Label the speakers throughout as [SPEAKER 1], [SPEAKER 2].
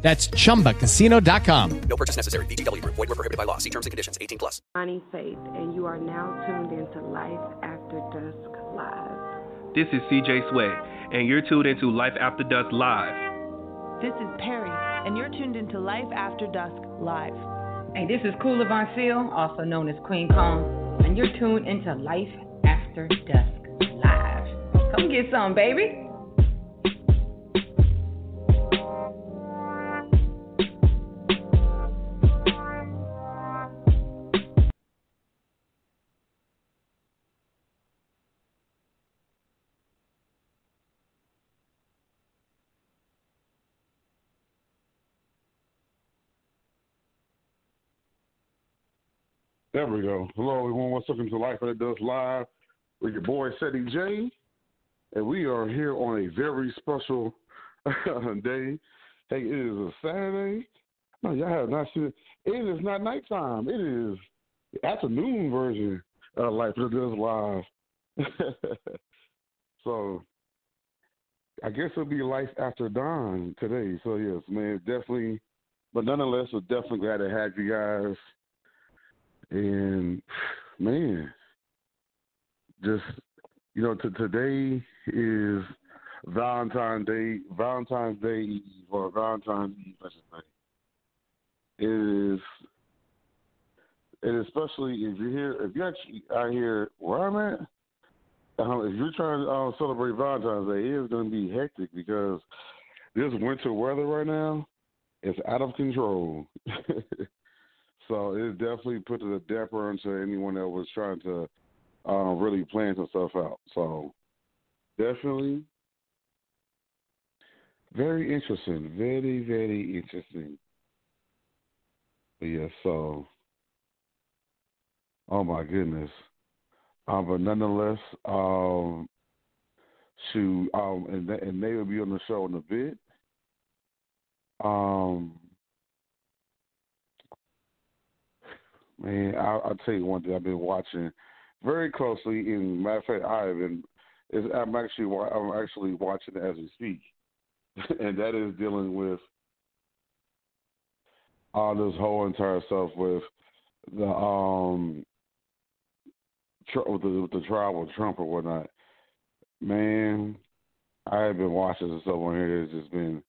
[SPEAKER 1] That's chumbacasino.com.
[SPEAKER 2] No purchase necessary. VGW Group. Void were prohibited by law. See terms and conditions. 18 plus.
[SPEAKER 3] Bonnie Faith, and you are now tuned into Life After Dusk Live.
[SPEAKER 4] This is CJ Sweat, and you're tuned into Life After Dusk Live.
[SPEAKER 5] This is Perry, and you're tuned into Life After Dusk Live.
[SPEAKER 6] Hey, this is Kula Von Seal, also known as Queen Kong, and you're tuned into Life After Dusk Live. Come get some, baby.
[SPEAKER 7] There we go. Hello, everyone. Welcome to Life After Dusk Live with your boy Ceddy J. And we are here on a very special day. Hey, it is a Saturday. No, y'all have not seen it. It is not nighttime. It is the afternoon version of Life After Dusk Live. so I guess it'll be life after dawn today. So yes, man, definitely. But nonetheless, we're definitely glad to have you guys. And man, just you know, t- today is Valentine's Day, Valentine's Day or Valentine's Eve, I should say. It is, and especially if you're here, if you're actually out here where I'm at, um, if you're trying to uh, celebrate Valentine's Day, it is going to be hectic because this winter weather right now is out of control. so it definitely put a damper onto anyone that was trying to uh, really plan some stuff out. So definitely very interesting, very very interesting. Yeah, so oh my goodness. Um, but nonetheless, um, shoot, um, and and they will be on the show in a bit. Um, man, I'll, I'll tell you one thing I've been watching very closely. In matter of fact, I've been, is I'm actually I'm actually watching it as we speak, and that is dealing with all this whole entire stuff with the um tr- with the, with the trial with Trump or whatnot. Man, I have been watching this stuff on here that's just been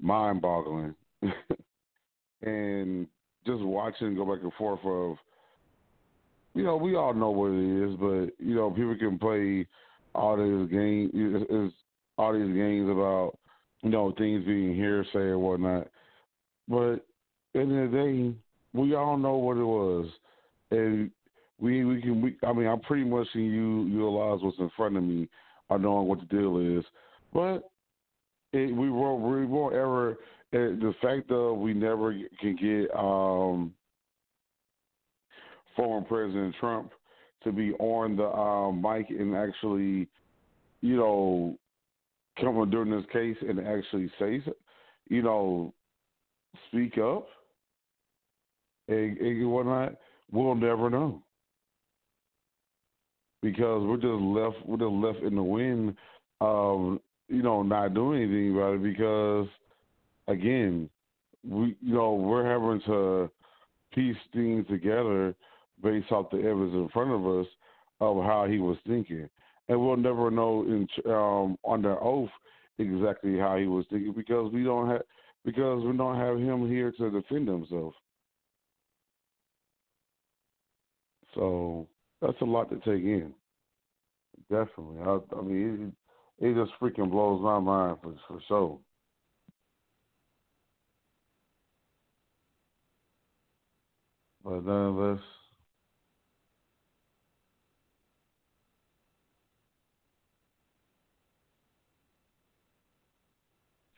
[SPEAKER 7] mind boggling. and just watching go back and forth of you know, we all know what it is, but you know, people can play all these games all these games about, you know, things being hearsay or whatnot. But at the the day, we all know what it was. And we we can we I mean I'm pretty much can you utilize what's in front of me or knowing what the deal is. But it, we won't we won't ever uh, the fact that we never can get um former President Trump to be on the um, mic and actually, you know, come on during this case and actually say, you know, speak up and, and whatnot, we'll never know. Because we're just left we're just left in the wind of you know not doing anything about it because again we you know we're having to piece things together based off the evidence in front of us of how he was thinking and we'll never know in um under oath exactly how he was thinking because we don't have because we don't have him here to defend himself so that's a lot to take in. Definitely. I, I mean, it, it just freaking blows my mind for for sure. but none of us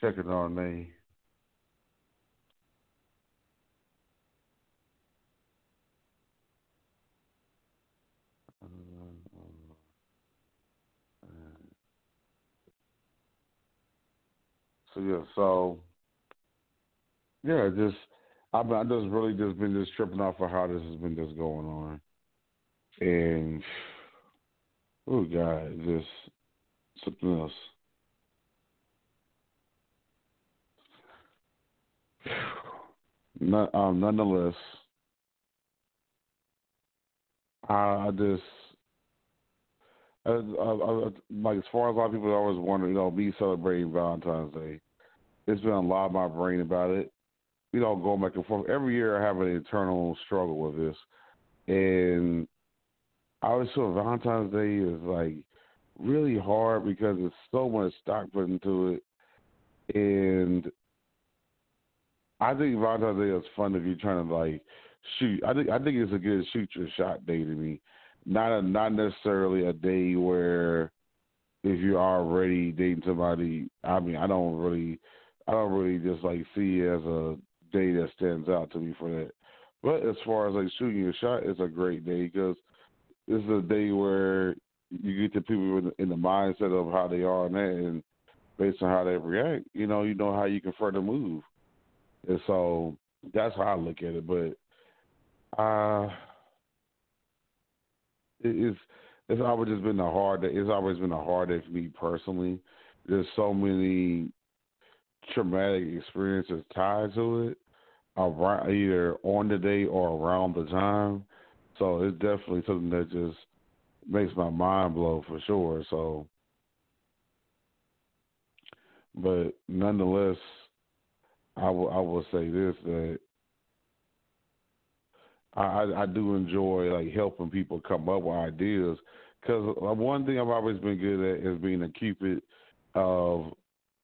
[SPEAKER 7] checking on me. So yeah, so yeah, just I've been, I just really just been just tripping off of how this has been just going on, and oh god, just something else. Not, um, nonetheless, I, just I, I, I, like as far as a lot of people always wonder, you know, me celebrating Valentine's Day. It's been a lot of my brain about it. You know, going back and forth. Every year I have an internal struggle with this. And I always feel Valentine's Day is like really hard because there's so much stock put into it. And I think Valentine's Day is fun if you're trying to like shoot. I think I think it's a good shoot your shot day to me not a not necessarily a day where if you're already dating somebody. I mean, I don't really, I don't really just like see it as a day that stands out to me for that. But as far as like shooting a shot, it's a great day because it's a day where you get the people in the, in the mindset of how they are and that, and based on how they react, you know, you know how you can further move. And so that's how I look at it. But uh it's it's always just been a hard day. It's always been a hard day for me personally. There's so many traumatic experiences tied to it, around either on the day or around the time. So it's definitely something that just makes my mind blow for sure. So, but nonetheless, I will I will say this that I, I do enjoy like helping people come up with ideas because uh, one thing I've always been good at is being a cupid of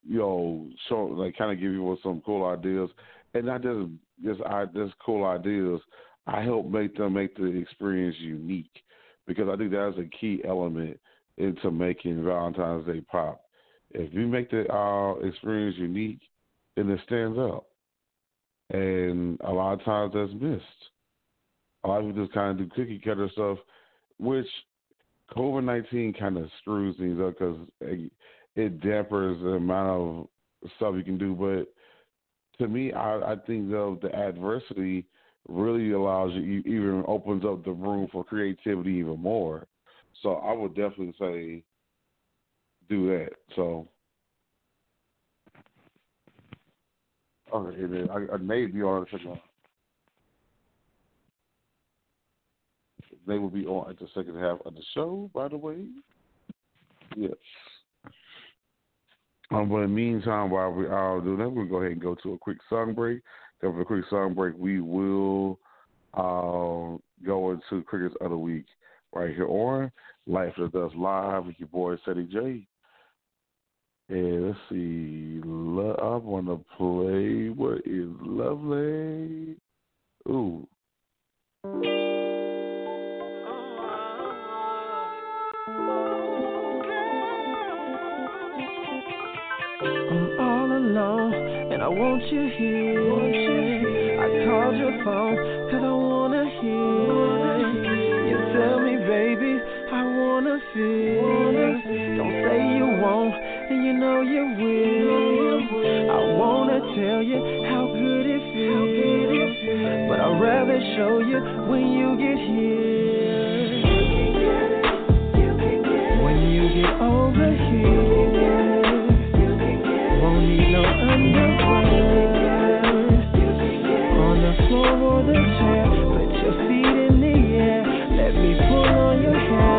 [SPEAKER 7] you know show like kind of give you some cool ideas and not just just I just cool ideas. I help make them make the experience unique because I think that's a key element into making Valentine's Day pop. If you make the uh, experience unique, then it stands out, and a lot of times that's missed. A lot of people just kind of do cookie cutter stuff, which COVID nineteen kind of screws things up because it, it dampers the amount of stuff you can do. But to me, I, I think of the adversity really allows you, even opens up the room for creativity even more. So I would definitely say do that. So. Okay, then I, I may be on the second They will be on at the second half of the show, by the way. Yes. Um, but in the meantime, while we all do that, we'll go ahead and go to a quick song break. After a quick song break, we will uh, go into Crickets of the Week right here on Life After Dusk Live with your boy, Ceddy J. And let's see, I want to play what is lovely. Ooh.
[SPEAKER 8] I want you here. I called your phone, cause I wanna hear. You tell me, baby, I wanna feel. Don't say you won't, and you know you will. I wanna tell you how good it feels, but I'd rather show you when you get here. When you get over here floor or the chair, put your feet in the air. Let me pull on your hair.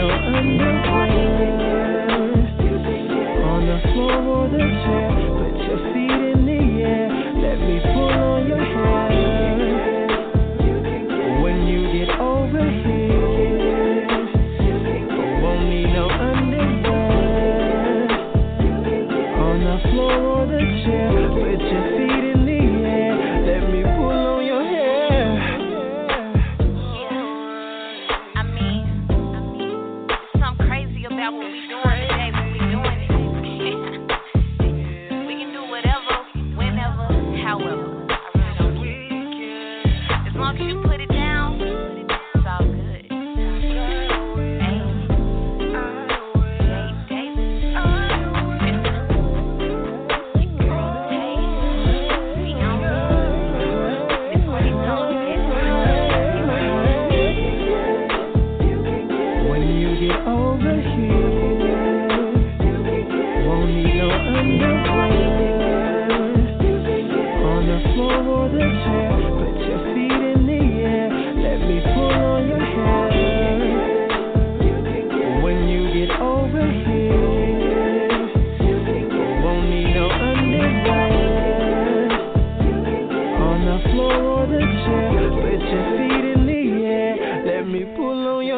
[SPEAKER 8] no underwear. On the floor, or the chair.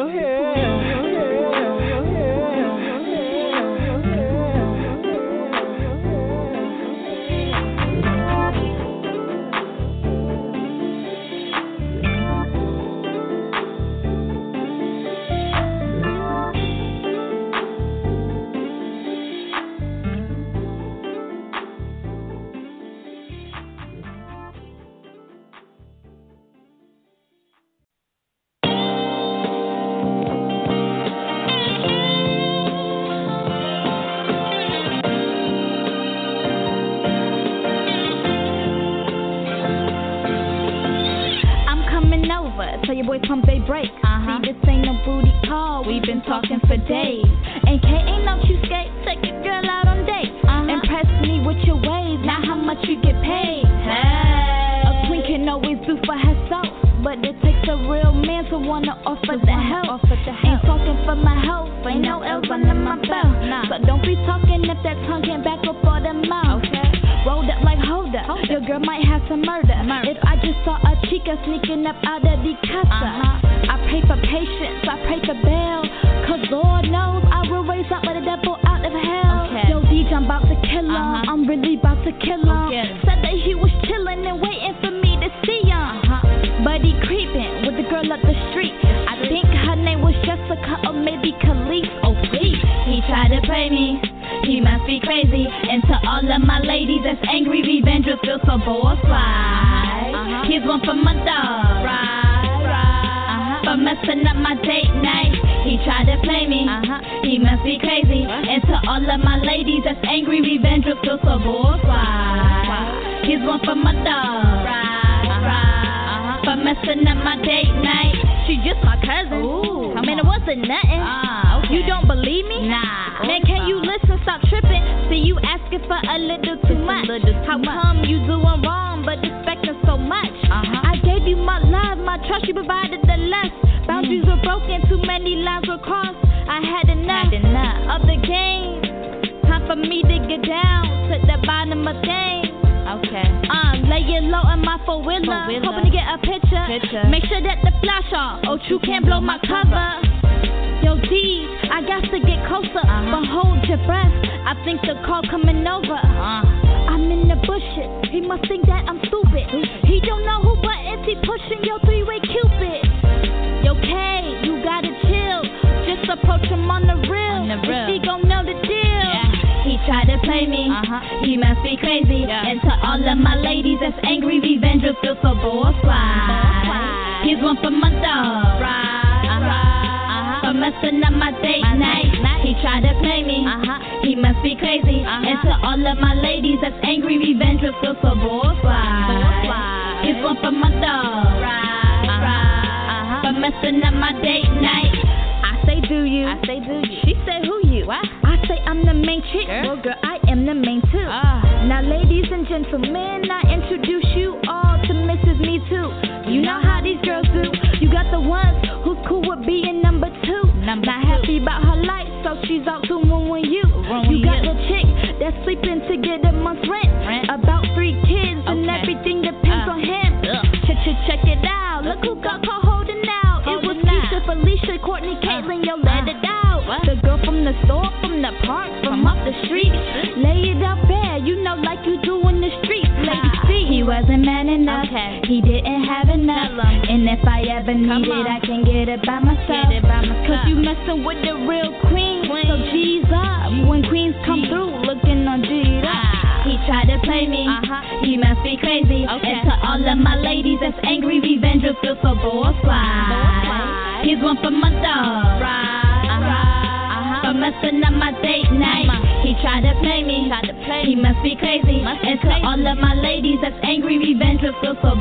[SPEAKER 8] your.
[SPEAKER 9] He
[SPEAKER 10] must be crazy. And to all of my ladies that's angry, revenge will feel so bullseye.
[SPEAKER 9] Uh-huh.
[SPEAKER 10] Here's one for my dog.
[SPEAKER 9] Right, right.
[SPEAKER 10] Uh-huh. For messing up my date night. He tried to play me.
[SPEAKER 9] Uh-huh.
[SPEAKER 10] He must be crazy. And to all of my ladies that's angry, revenge will feel so bullseye. Here's one for my dog.
[SPEAKER 9] Uh-huh.
[SPEAKER 10] For messing up my date night.
[SPEAKER 9] She just my cousin.
[SPEAKER 10] Ooh,
[SPEAKER 9] I mean, it wasn't nothing.
[SPEAKER 10] Ah, okay.
[SPEAKER 9] You don't believe me?
[SPEAKER 10] Nah.
[SPEAKER 9] For a little too much.
[SPEAKER 10] little too
[SPEAKER 9] How
[SPEAKER 10] much.
[SPEAKER 9] come you doing wrong but expecting so much?
[SPEAKER 10] Uh-huh.
[SPEAKER 9] I gave you my love, my trust, you provided the less. Boundaries were broken, too many lines were crossed. I had enough,
[SPEAKER 10] Had enough.
[SPEAKER 9] of the game. Time for me to get down to the bottom of things.
[SPEAKER 10] Okay.
[SPEAKER 9] Uh, lay it low in my four wheeler. Hoping to get a picture.
[SPEAKER 10] Picture.
[SPEAKER 9] Make sure that the flash off. Oh, you can't blow my cover. Yo, D, I got to get closer.
[SPEAKER 10] Uh-huh.
[SPEAKER 9] But hold your breath. I think the call coming over.
[SPEAKER 10] Uh,
[SPEAKER 9] I'm in the bushes. He must think that I'm stupid. He don't know who buttons he pushing. your three way cupid. Yo, K, you gotta chill. Just approach him on the real.
[SPEAKER 10] On the real.
[SPEAKER 9] He gon' know the deal.
[SPEAKER 10] He tried to play me.
[SPEAKER 9] Uh-huh.
[SPEAKER 10] He must be crazy.
[SPEAKER 9] Yeah.
[SPEAKER 10] And to all of my ladies that's angry, revenge will feel so. Bullseye. Here's one for my messing up my date night. He tried to play me.
[SPEAKER 9] Uh-huh.
[SPEAKER 10] He must be crazy.
[SPEAKER 9] Uh-huh.
[SPEAKER 10] And to all of my ladies that's angry, revenge will feel so bullseye.
[SPEAKER 9] Bullseye.
[SPEAKER 10] Here's one for my dog.
[SPEAKER 9] Right, right.
[SPEAKER 10] For messing up my date night.
[SPEAKER 9] I say, do you?
[SPEAKER 10] I say, do you?
[SPEAKER 9] She say, who you?
[SPEAKER 10] What?
[SPEAKER 9] I say, I'm the main chick.
[SPEAKER 10] Girl.
[SPEAKER 9] Well, girl, I am the main too.
[SPEAKER 10] Ah.
[SPEAKER 9] Now, ladies and gentlemen, I introduce you all to Mrs. Me Too. You know how these girls do. You got the ones who's cool with being number two.
[SPEAKER 10] Number
[SPEAKER 9] Not
[SPEAKER 10] two.
[SPEAKER 9] happy about her life, so she's out to ruin you.
[SPEAKER 10] Ruin
[SPEAKER 9] you got
[SPEAKER 10] you.
[SPEAKER 9] the chick that's sleeping to get a month's rent.
[SPEAKER 10] Rent.
[SPEAKER 9] About three kids, and everything depends
[SPEAKER 10] Uh.
[SPEAKER 9] on him. Check, check, check it out. Look who got caught holding out. it was. Keisha, Felicia, Courtney, Caitlyn. Yo, let
[SPEAKER 10] Uh.
[SPEAKER 9] it out.
[SPEAKER 10] What?
[SPEAKER 9] The girl from the store, from the park, from up the street. Lay it up bare, you know, like you do in the streets. Lady C.
[SPEAKER 10] He wasn't man enough.
[SPEAKER 9] Okay.
[SPEAKER 10] He didn't And if I ever need it. I can get it by myself.
[SPEAKER 9] Get it by myself. Cause you messing with the real queen.
[SPEAKER 10] Queen.
[SPEAKER 9] So G's up. When queens come through, looking on G'd up.
[SPEAKER 10] Ah. He tried to play me.
[SPEAKER 9] Uh-huh.
[SPEAKER 10] He must be crazy.
[SPEAKER 9] Okay.
[SPEAKER 10] And to all of my ladies that's angry, revenge will feel so. Bullseye. Here's one for my dog.
[SPEAKER 9] Right,
[SPEAKER 10] Uh-huh. For messing up my date night. He tried to play me.
[SPEAKER 9] Tried to play
[SPEAKER 10] He must be crazy.
[SPEAKER 9] Must be
[SPEAKER 10] and to
[SPEAKER 9] crazy.
[SPEAKER 10] all of my ladies that's angry, revenge will feel so.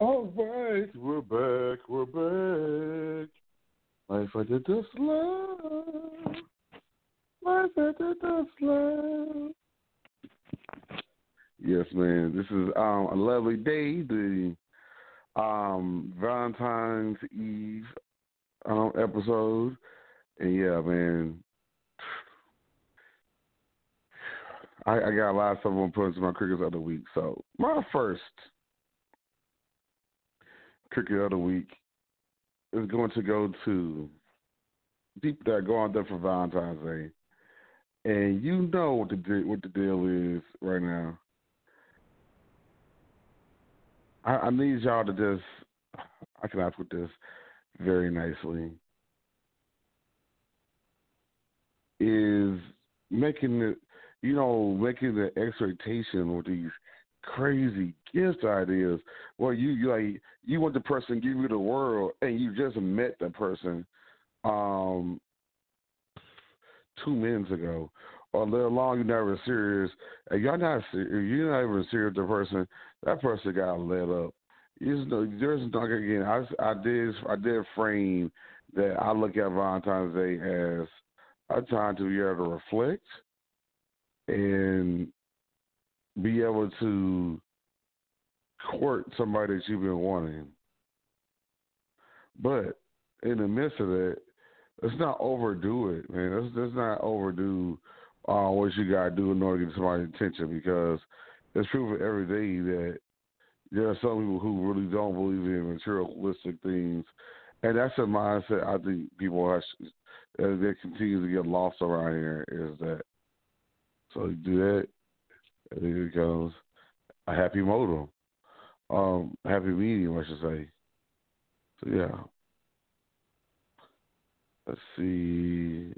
[SPEAKER 8] All
[SPEAKER 7] right, we're back. We're back. Life after Dusk Live. Life after Dusk Live. Yes, man. This is um, a lovely day. The um, Valentine's Eve um, episode, and yeah, man. I, I got a lot of stuff I'm putting into my crickets of the week. So my first cricket of the week is going to go to people that go out there for Valentine's Day, and you know what the de- what the deal is right now. I, I need y'all to just I can put this very nicely is making it you know making the expectation with these crazy gift ideas. Where you, you like you want the person give you the world and you just met the person um two minutes ago. Or let alone you never serious and you're not ser- if you're not even serious the person that person got let up. You know there's not again I, I did I did frame that I look at Valentine's Day as a time to be able to reflect and be able to court somebody that you've been wanting. But in the midst of that, let's not overdo it, man. Let's, let's not overdo uh, what you got to do in order to get somebody's attention because it's proven every day that there are some people who really don't believe in materialistic things. And that's a mindset I think people have, as they continue to get lost around here is that. So you do that, then it becomes a happy modal, um, happy medium, I should say. So yeah. Let's see.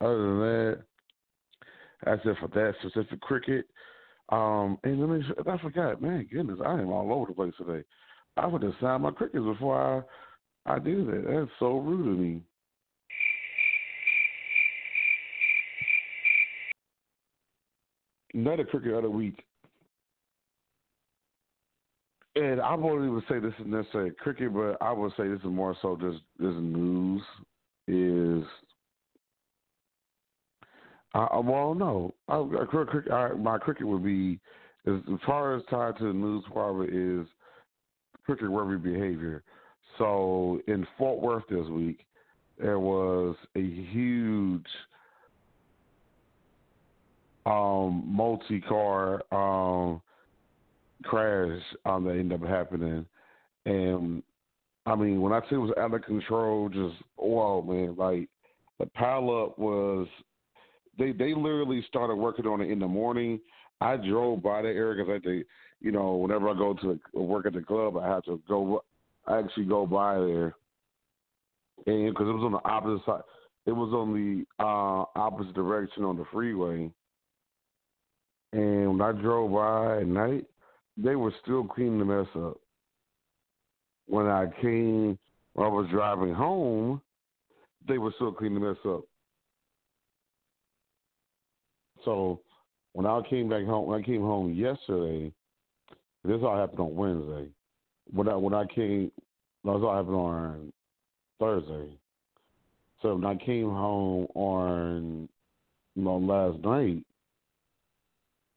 [SPEAKER 7] Other than that, that's it for that specific cricket. Um, and let me, I forgot, man, goodness, I am all over the place today. I would have signed my crickets before I, I do that. That's so rude of me. Another cricket of the week. And I won't even say this is necessarily cricket, but I would say this is more so just this news is Uh, well, no. I, I, I, my cricket would be as, far as tied to the news part is cricket worthy behavior. So in Fort Worth this week, there was a huge um, multi-car um, crash um, that ended up happening, and I mean, when I say it was out of control, just whoa, man! Like the pile up was, they they literally started working on it in the morning. I drove by the area because I think, you know, whenever I go to work at the club, I have to go. I actually go by there, and because it was on the opposite side, it was on the uh, opposite direction on the freeway. And when I drove by at night, they were still cleaning the mess up. When I came, when I was driving home, they were still cleaning the mess up. So when I came back home, when I came home yesterday, this all happened on Wednesday. When I when I came, this all happened on Thursday. So when I came home on you know last night,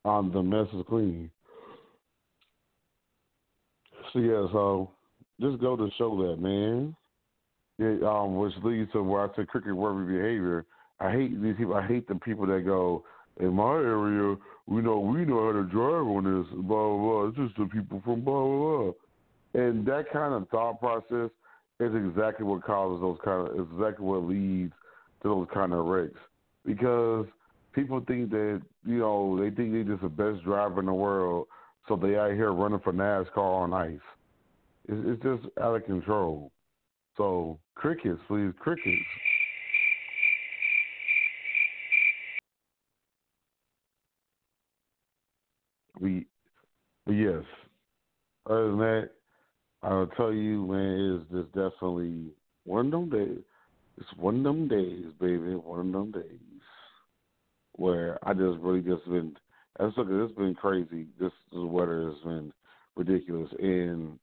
[SPEAKER 7] the mess is clean. So yeah, so just go to show that man. It, um, which leads to where I say cricket rugby behavior. I hate these people. I hate the people that go in my area. We know we know how to drive on this. Blah blah blah. It's just the people from blah blah blah. And that kind of thought process is exactly what causes those kind of. Exactly what leads to those kind of wrecks because people think that you know they think they're just the best driver in the world, so they out here running for NASCAR on ice. It's, it's just out of control. So crickets, please, crickets. We, but yes. Other than that, I'll tell you, man, it's just definitely one of them days. It's one of them days, baby. One of them days where I just really just been. That's look, it's been crazy. This, this weather has been ridiculous, and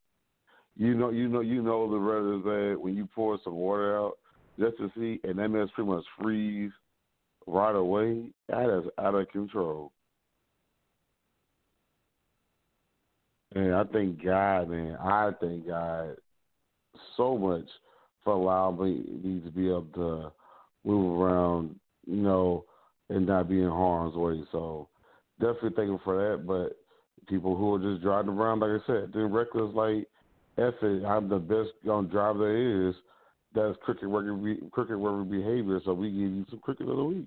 [SPEAKER 7] you know, you know, you know the weather is that when you pour some water out just to see, and that mess pretty much freeze right away. That is out of control. And I thank God, man. I thank God so much for allowing me to be able to move around, you know, and not be in harm's way. So definitely thankful for that. But people who are just driving around, like I said, doing reckless, like F it, I'm the best gun driver there is. That's cricket rugby, cricket rugby behavior. So we give you some cricket of the week.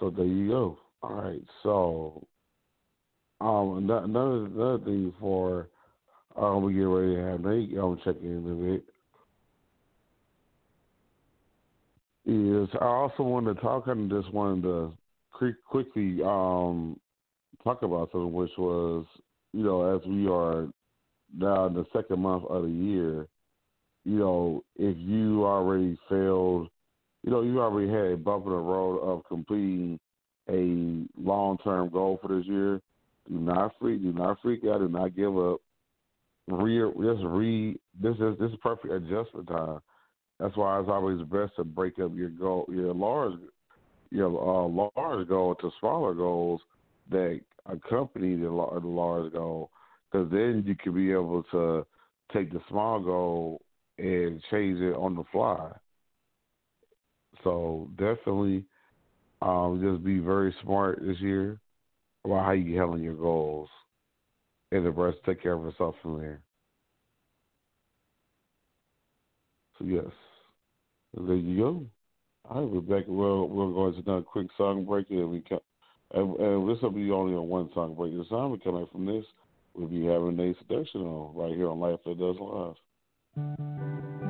[SPEAKER 7] So there you go. All right. So um, another another thing for um, we get ready to have Nayy um check in a bit is I also wanted to talk and just wanted to quickly um talk about something which was you know as we are now in the second month of the year, you know if you already failed, you know you already had a bump in the road of completing a long term goal for this year, do not freak, do not freak out, do not give up. Re, just re. This is this is perfect adjustment time. That's why it's always best to break up your goal, your large, your uh, large goal to smaller goals that accompany the, the large goal, because then you can be able to take the small goal and change it on the fly. So definitely um, just be very smart this year about how you handle your goals, and the rest take care of itself from there. So yes, there you go. All right, Rebecca. Well, we're going to another quick song break, and we come, and, and this will be only a one song break. The time we come back from this, we'll be having a seduction on right here on Life After Dusk Live.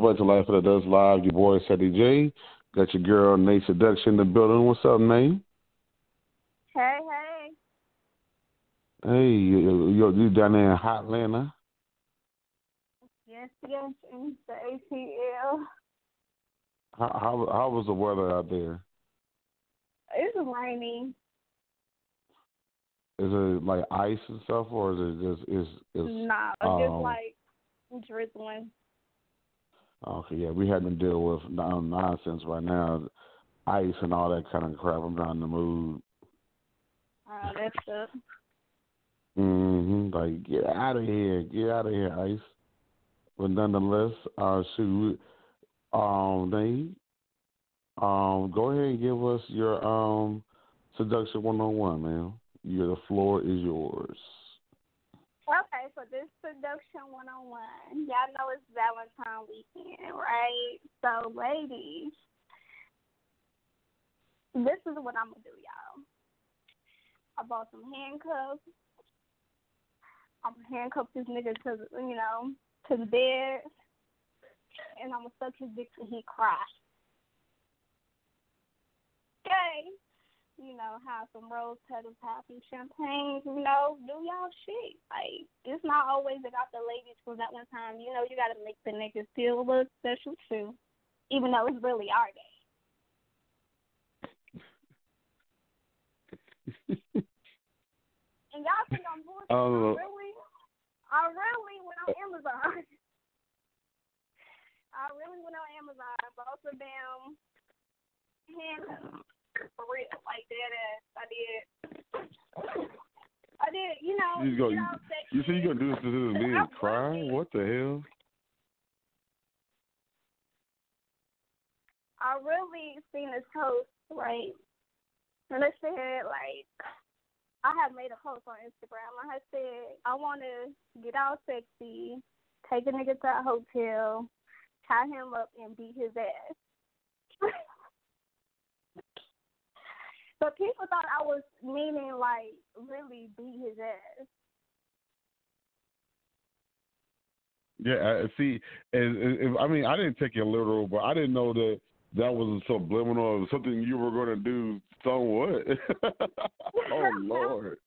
[SPEAKER 7] Welcome back to Life After Dusk Live. Your boy Ceddy J. Got your girl Nayy Seduction in the building. What's up, Nayy?
[SPEAKER 11] Hey, hey.
[SPEAKER 7] Hey, you, you, you down there in hot Atlanta?
[SPEAKER 11] Yes, yes, in the ATL.
[SPEAKER 7] How, how how was the weather out there?
[SPEAKER 11] It's rainy.
[SPEAKER 7] Is it like ice and stuff, or is it just is is?
[SPEAKER 11] Nah,
[SPEAKER 7] um,
[SPEAKER 11] just like drizzling.
[SPEAKER 7] Okay, yeah, we had to deal with non- nonsense right now, ice and all that kind of crap. I'm not in the mood.
[SPEAKER 11] Uh, that's the
[SPEAKER 7] hmm Like, get out of here, get out of here, ice. But nonetheless, uh, shoot, um, Nayy, um, go ahead and give us your um seduction one on one, man. Your the floor is yours.
[SPEAKER 11] Okay, so this seduction one on one. Y'all know it's Valentine weekend, right? So ladies, this is what I'm gonna do, y'all. I bought some handcuffs. I'm gonna handcuff this nigga to the you know, to the bed and I'm gonna suck his dick till he cries. Okay. You know, have some rose petals, have some champagne, you know, do y'all shit. Like, it's not always about the ladies from that one time. You know, you gotta make the niggas feel a little special too. Even though it's really our day. and y'all think I'm bullshit.
[SPEAKER 7] Oh.
[SPEAKER 11] I oh, really I really went on Amazon. I oh, really went on Amazon, some damn handcuffs for real, like that ass. I did. I did, you know.
[SPEAKER 7] You go.
[SPEAKER 11] get all sexy.
[SPEAKER 7] You say you gonna do this to this man cry? What the hell?
[SPEAKER 11] I really seen this post, right? And it said like I have made a post on Instagram. I had said I wanna get all sexy, take a nigga to a hotel, tie him up and beat his ass. but people thought I was meaning like really beat his ass.
[SPEAKER 7] Yeah, see. And, I mean, I didn't take it literal, but I didn't know that that was subliminal, something you were going to do somewhat. oh Lord.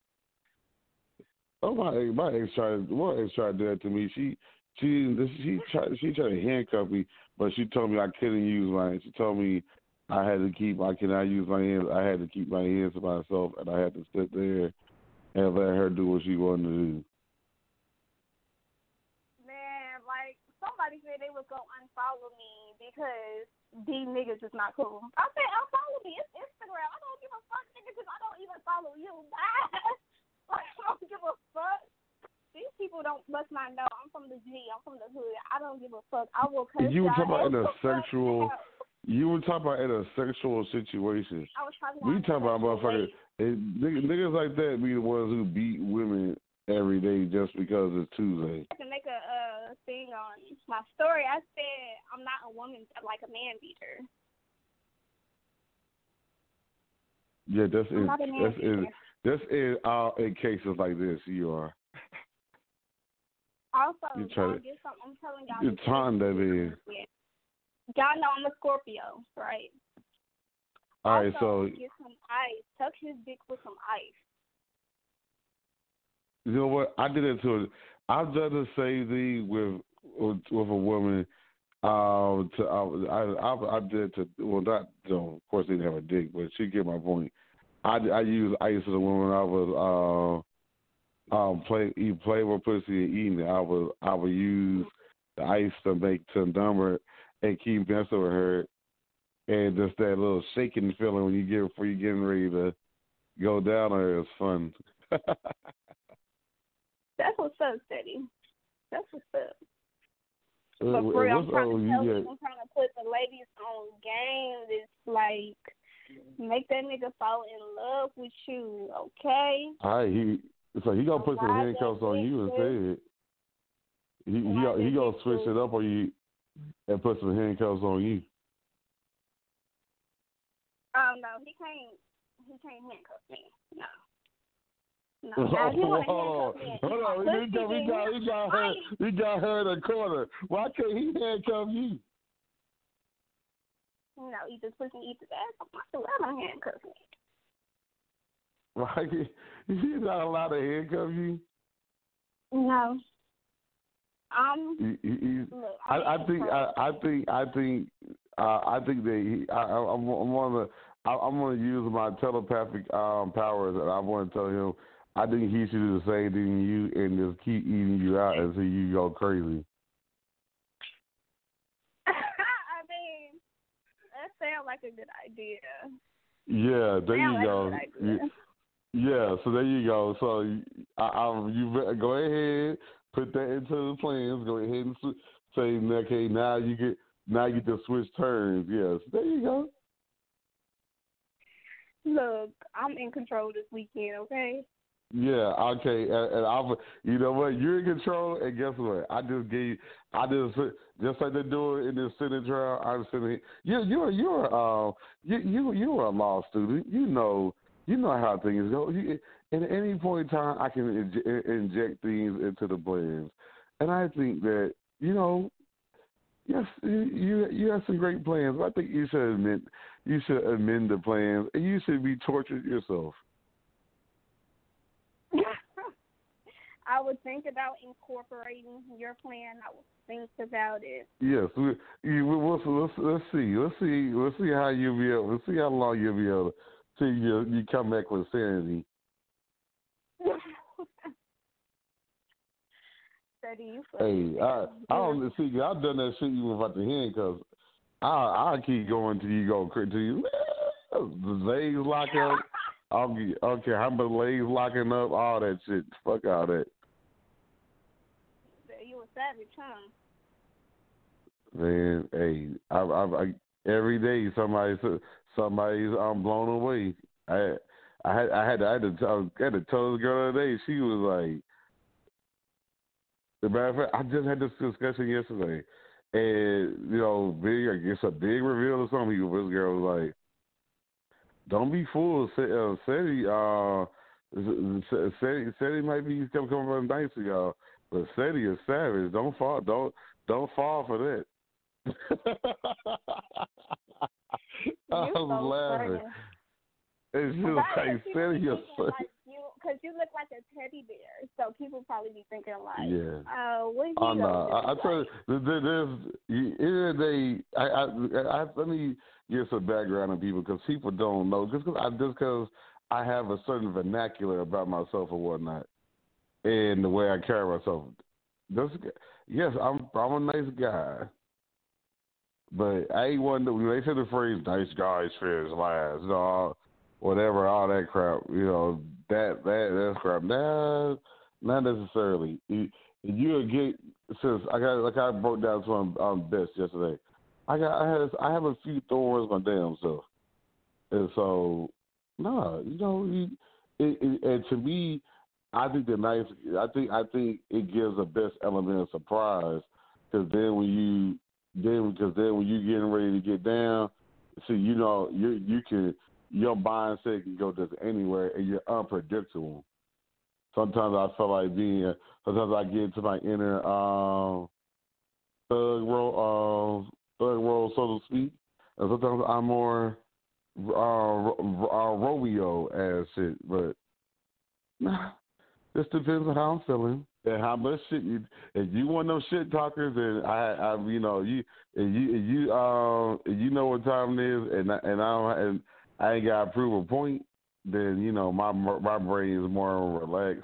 [SPEAKER 7] Oh my, my ex tried, my ex tried to do that to me. She, she, she tried, she tried to handcuff me, but she told me I couldn't use mine. She told me I had to keep, I cannot use my hands. I had to keep my hands to myself, and I had to sit there and let her do what she wanted to do.
[SPEAKER 11] Man, like somebody said they was gonna unfollow me because these niggas is not cool. I said unfollow me. It's Instagram. I don't give a fuck, nigga, because I don't even follow you. like I don't give a fuck. These people don't must not know. I'm from the G. I'm from the hood. I don't give a fuck. I will cuss
[SPEAKER 7] You were talking about in a sexual.
[SPEAKER 11] out.
[SPEAKER 7] You were talking about in a sexual situation.
[SPEAKER 11] I was talking
[SPEAKER 7] We
[SPEAKER 11] about
[SPEAKER 7] talking about motherfuckers. It, niggas, niggas like that be the ones who beat women every day just because it's Tuesday.
[SPEAKER 11] I can make a uh, thing on my story. I said I'm not a woman like a man beater.
[SPEAKER 7] Yeah, that's
[SPEAKER 11] I'm
[SPEAKER 7] in
[SPEAKER 11] not a man
[SPEAKER 7] that's in that's in uh in cases like this. You are.
[SPEAKER 11] Also,
[SPEAKER 7] You try to-
[SPEAKER 11] I'm telling y'all.
[SPEAKER 7] You
[SPEAKER 11] this
[SPEAKER 7] time that.
[SPEAKER 11] Y'all know I'm a Scorpio, right?
[SPEAKER 7] All right,
[SPEAKER 11] also,
[SPEAKER 7] so
[SPEAKER 11] get some ice. Tuck his dick with some ice.
[SPEAKER 7] you know what? I did it to. I've done the same thing with with, with a woman. Um, to I, I I did to well not you know, of course they didn't have a dick, but she get my point. I I used ice as a woman. I was uh um play eat play with pussy and eating it. I would I would use the ice to make to numb her and keep with her, and just that little shaking feeling when you get before you getting ready to go down on her fun.
[SPEAKER 11] That's what's up, Ceddy. That's what's up.
[SPEAKER 7] Uh,
[SPEAKER 11] But for real, I'm trying to tell you, I'm trying to put the ladies on game. It's like make that nigga fall in love with you, okay?
[SPEAKER 7] All right, he so he gonna put some handcuffs on you instead. He he he gonna switch it up on you and put some handcuffs on you.
[SPEAKER 11] Oh no, he can't. He can't handcuff me. No. No. Now, he wanna
[SPEAKER 7] hold on,
[SPEAKER 11] me,
[SPEAKER 7] hold on.
[SPEAKER 11] pussy,
[SPEAKER 7] We got,
[SPEAKER 11] then
[SPEAKER 7] got, her. We got her in the corner. Why can't he handcuff you?
[SPEAKER 11] No, this pussy, eat this ass. I'm not allowed to handcuff me.
[SPEAKER 7] Why he's not allowed to handcuff you?
[SPEAKER 11] No. Um.
[SPEAKER 7] He, he, I, I think I, I think I think uh, I think that he, I, I, I'm, I'm gonna I, I'm gonna use my telepathic um, powers and I want to tell him I think he should do the same thing to you and just keep eating you out until you go crazy.
[SPEAKER 11] I mean, that sounds like a good idea.
[SPEAKER 7] Yeah, there
[SPEAKER 11] Sound
[SPEAKER 7] you
[SPEAKER 11] like
[SPEAKER 7] go.
[SPEAKER 11] a.
[SPEAKER 7] Yeah, so there you go. So you- I, I, you better go ahead, put that into the plans. Go ahead and say, okay, now you get now you get to switch turns. Yes, there you go.
[SPEAKER 11] Look, I'm in control this weekend, okay?
[SPEAKER 7] Yeah, okay, and, and I'll, you know what? You're in control, and guess what? I just gave, I just just like they're doing in this Senate trial. I'm sitting here. You, you're, you're, uh, you, you, you're a law student. You know, you know how things go. You, at any point in time, I can inj- inject things into the plans, and I think that you know, yes, you, you, have some great plans. but I think you should admit, you should amend the plans, and you should be tortured yourself.
[SPEAKER 11] I would think about incorporating your plan. I would think about it.
[SPEAKER 7] Yes, we, you, we, let's, let's let's see, let's see, let's see how you'll be able, let's see how long you'll be able to you you come back with sanity. Hey, I I don't see. I've done that shit even without the handcuffs. I I keep going till you go to you the legs lock up. I'll be okay. How about legs locking up? All that shit. Fuck all that.
[SPEAKER 11] You a savage, huh?
[SPEAKER 7] Man, hey, I, I, I every day somebody somebody's um blown away. I I had I had to, I had to tell I had to tell this girl the other day. She was like, the matter of fact, I just had this discussion yesterday, and you know, big it's a big reveal to some people. This girl was like, "Don't be fooled, uh, Ceddy. Uh, Ceddy might be kept coming from nice to y'all, but Ceddy is savage. Don't fall, don't don't fall for that." I was
[SPEAKER 11] so
[SPEAKER 7] laughing.
[SPEAKER 11] funny.
[SPEAKER 7] Was
[SPEAKER 11] Right,
[SPEAKER 7] like, Ceddy,
[SPEAKER 11] be
[SPEAKER 7] you're
[SPEAKER 11] thinking
[SPEAKER 7] so
[SPEAKER 11] like you, cause you look like a teddy bear, so people probably be thinking like,
[SPEAKER 7] Yeah.
[SPEAKER 11] "Oh, what he
[SPEAKER 7] Oh no!
[SPEAKER 11] gonna? Uh,
[SPEAKER 7] I, I you, there- there- there's you- in the day. I, I, I let me give some background on people because people don't know. Just because I just because I have a certain vernacular about myself or whatnot, and the way I carry myself. This, yes, I'm I'm a nice guy, but I ain't one. that- When they say the phrase "nice guys fears last," you know, whatever, all that crap, you know, that that that's crap. Nah, not necessarily. You, you get since I got like I broke down to on um, best yesterday. I got I had I have a few thorns my damn self, and so no, you know, you, it, it, and to me, I think the nice. I think I think it gives the best element of surprise because then when you then because then when you getting ready to get down, see you know you you can your mindset can go just anywhere and you're unpredictable. Sometimes I feel like being. Sometimes I get into my inner um, thug role, uh, thug role, so to speak, and sometimes I'm more uh, uh, Romeo as shit. But nah, this depends on how I'm feeling and how much shit you. If you want them shit talkers, and I, I, you know, you, if you, if you, um, you know what time it is, and I- and I don't, and I ain't got to prove a point, then you know my my brain is more relaxed.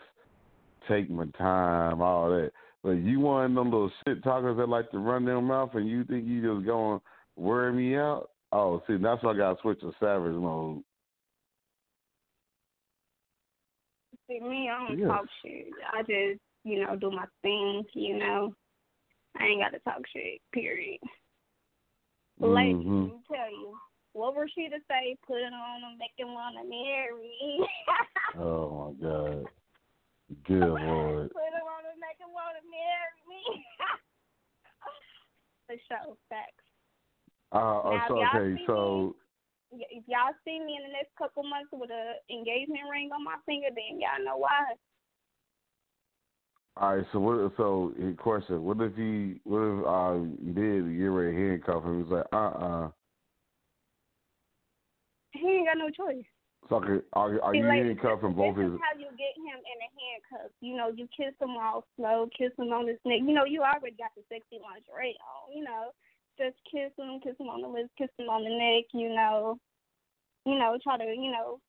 [SPEAKER 7] Take my time, all that. But you one of them little shit talkers that like to run their mouth, and you think you just going wear me out? Oh, see, that's why I got to switch to savage mode.
[SPEAKER 11] See me, I don't
[SPEAKER 7] Yeah.
[SPEAKER 11] talk shit. I just, you know, do my thing. You know, I ain't got to talk shit. Period.
[SPEAKER 7] Mm-hmm.
[SPEAKER 11] Let me tell you, what were she to say? Put it on and make him want to marry me.
[SPEAKER 7] Oh my God. Good lord.
[SPEAKER 11] Put it on and make him want to marry me. For sure, facts.
[SPEAKER 7] Uh, oh,
[SPEAKER 11] Now,
[SPEAKER 7] so, okay, so
[SPEAKER 11] Y- If y'all see me in the next couple months with a engagement ring on my finger, then y'all know why.
[SPEAKER 7] all right, so what? So, question: What if he? What if uh, you did get ready to handcuff him? He's like, uh, uh
[SPEAKER 11] He ain't got no choice.
[SPEAKER 7] So, okay, are, are you
[SPEAKER 11] like,
[SPEAKER 7] handcuffing both
[SPEAKER 11] this
[SPEAKER 7] his?
[SPEAKER 11] is how you get him in the handcuffs. You know, you kiss him all slow, kiss him on his neck. You know, you already got the sexy lingerie on. You know, just kiss him, kiss him on the lips, kiss him on the neck. You know, you know, try to you know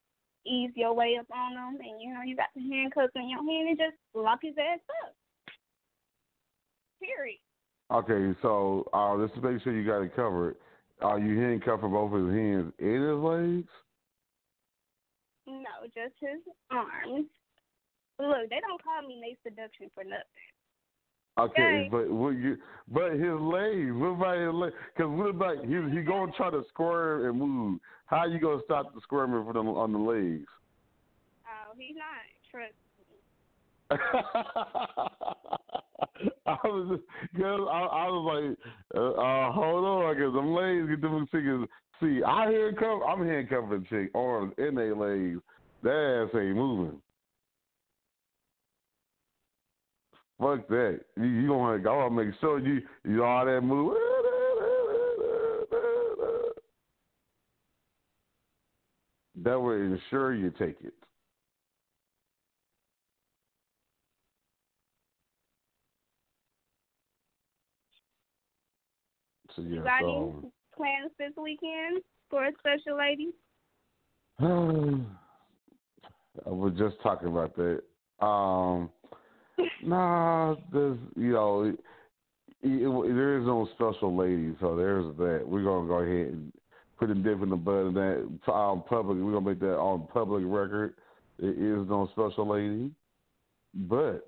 [SPEAKER 11] ease your way up on him, and you know, you got the handcuffs in your hand and just lock his ass up. Period.
[SPEAKER 7] Okay, so uh, to make sure you got it covered, are you handcuffing both his hands and his legs?
[SPEAKER 11] No, just his arms. Look, they don't call me Nayy Seduction for nothing.
[SPEAKER 7] Okay,
[SPEAKER 11] Okay.
[SPEAKER 7] but what you? But his legs. What about his legs? Because what about he? He gonna try to squirm and move. How you gonna stop the squirming for them on the legs?
[SPEAKER 11] Oh, he's not. Trust
[SPEAKER 7] I was cause I, I was like, uh, uh, hold on, because them legs get them chickens. See, I handcuff, I'm handcuffing chick arms and they legs. That ass ain't moving. Fuck that. You, you gonna I wanna make sure you you all that move. That will ensure you take it. So
[SPEAKER 11] You got
[SPEAKER 7] so,
[SPEAKER 11] any plans this weekend for a special lady?
[SPEAKER 7] I was just talking about that. Um, nah, there's you know, it, it, there is no special lady, so there's that. We're gonna go ahead and put a dip in the bud in that um, public. We're gonna make that on public record. There is no special lady, but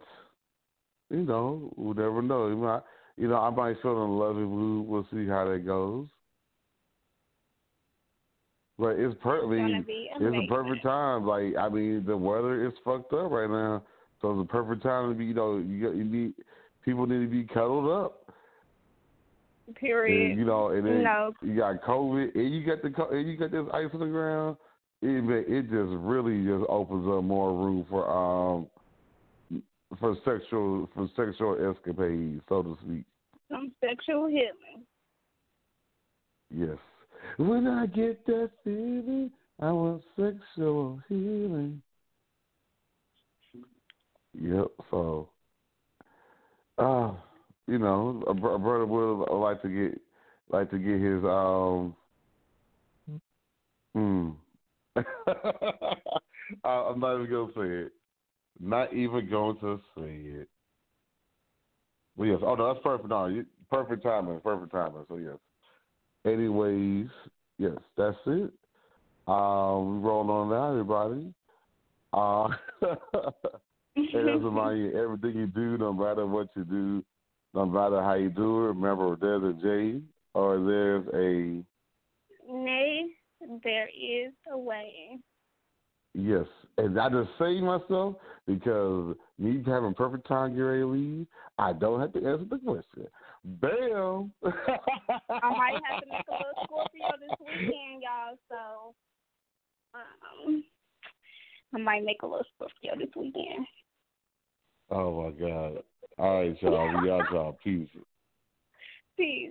[SPEAKER 7] you know, we'll never know. You know, I might feel in a loving mood. We'll see how that goes. But it's
[SPEAKER 11] perfectly
[SPEAKER 7] It's a perfect time. Like I mean, the weather is fucked up right now, so it's a perfect time to be. You know, you got, you need people need to be cuddled up.
[SPEAKER 11] Period.
[SPEAKER 7] And, you know, and then
[SPEAKER 11] no.
[SPEAKER 7] you got COVID, and you got the co- and you got this ice on the ground. It it just really just opens up more room for um for sexual for sexual escapades, so to speak.
[SPEAKER 11] Some sexual healing.
[SPEAKER 7] Yes. When I get that feeling, I want sexual healing. Yep. So, uh, you know, a, a brother would like to get like to get his um. Hmm. I, I'm not even gonna say it. Not even going to say it. Well, yes. Oh no, that's perfect. No, you, perfect timing. Perfect timing. So yes. Anyways, yes, that's it. Um, we roll on now, everybody. Uh, and as a reminder, you, everything you do, no matter what you do, no matter how you do it, remember there's a J or there's a
[SPEAKER 11] Nay, there is a way.
[SPEAKER 7] Yes. And I just say myself because me having perfect time, to leave, I don't have to answer the question. Bam!
[SPEAKER 11] I might have to make a little Scorpio this weekend, y'all. So, um, I might make a little Scorpio this weekend.
[SPEAKER 7] Oh my God! All right, y'all. We out, y'all. Peace.
[SPEAKER 11] Peace.